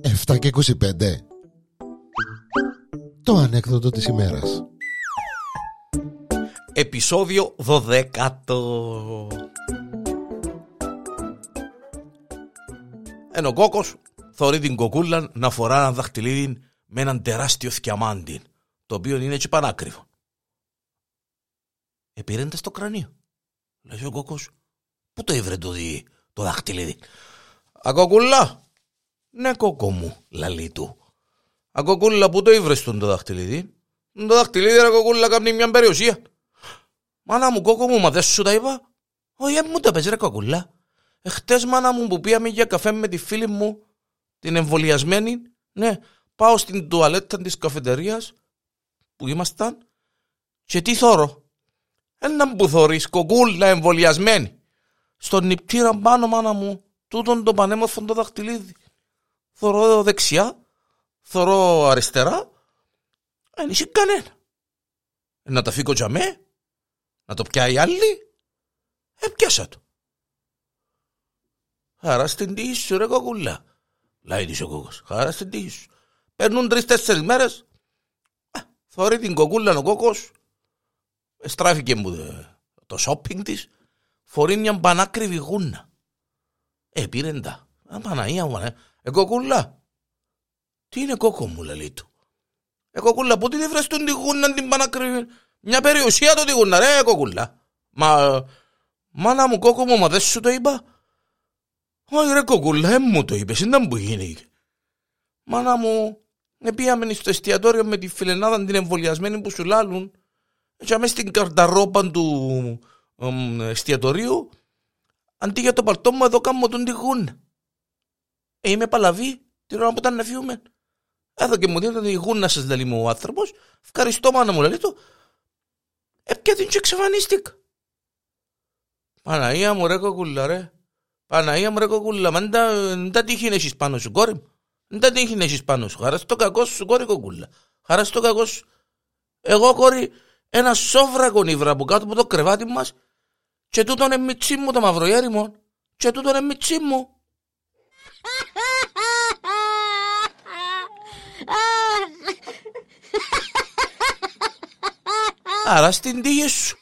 Εφτά και 25 Το ανέκδοτο της ημέρας Επισόδιο 12 Ενώ ο κόκκος θωρεί την κοκούλα να φορά ένα δαχτυλίδι με έναν τεράστιο θκιαμάντι το οποίο είναι έτσι πανάκριβο. Επήρεντε στο κρανίο. Λέει ο κόκκος, πού το ήβρε το, δι, το δαχτυλίδι; Ακοκούλα. Ναι κόκκο μου, λαλεί του. Ακοκούλα, πού το ήβρες το δαχτυλίδι; Το δαχτυλίδι ρε κοκούλα κάνει μια περιουσία. Μάνα μου κόκκο μου, μα δεν σου τα είπα; Όχι, μου τα πες ρε κοκούλα. Εχθές μάνα μου που πήγαμε για καφέ με τη φίλη μου, την εμβολιασμένη, ναι, πάω στην τουαλέτα της καφετερίας που ήμασταν και τι θωρώ; Έναν που θωρείς κοκούλα εμβολιασμένη. Στον νηπτήρα πάνω μάνα μου, τούτον το πανέμορφο το δαχτυλίδι. Θωρώ εδώ δεξιά, θωρώ αριστερά, δεν είσαι κανένα. Να τα φύγω για με, να το πιάει άλλη, έπιασα το. Χαρά στην τύχη σου ρε κοκούλα. Λέει της ο κόκκος. Χαρά στην τύχη σου. Παίρνουν τρεις-τέσσερις μέρες. Θωρεί την κοκούλα ο κόκκος. Στράφηκε μου το shopping της. Φορεί μια πανάκριβη γούνα. Ε, πήρεν τα. Α, Παναγία μου, ε, κοκούλα. Τι είναι κόκκο μου, λέει του. Ε, κοκούλα, πού την έφερες τον τη γούνα την πανάκριβη; Μια περιουσία το τη γούνα, ρε, κοκούλα. Μα, μάνα μου, κόκκο μου, μα δεν σου το είπα. Όχι ρε κοκούλα, δεν μου το είπες, δεν που γίνει. Μάνα μου, πήγαμε στο εστιατόριο με τη φιλενάδα την εμβολιασμένη που σου λάλουν και μέσα στην καρταρόπα του εστιατορίου αντί για το παλτό μου εδώ κάνω τον τυχούν. Ε, είμαι παλαβή την ώρα που ήταν να φύγουμε. Εδώ και μου δίνετε τη γούνα σας λέει μου ο άνθρωπος. Ευχαριστώ μάνα μου λέει το. Ε, και την και εξαφανίστηκα. Παναγία μου ρε κοκούλα ρε. Παναγία μου ρε κοκούλα, μα δεν τα τύχει να έχεις πάνω σου κόρη μου. Δεν τα τύχει να έχεις πάνω σου. Χαράς στο κακό σου κόρη κοκούλα. Χαράς στο κακό σου. Εγώ κόρη ένα σόβρακο νύβρα που κάτω από το κρεβάτι μας και τούτο είναι μιτσί μου το μαυρογέρι μου και τούτο είναι μιτσί μου. Άρα στην τύχη σου.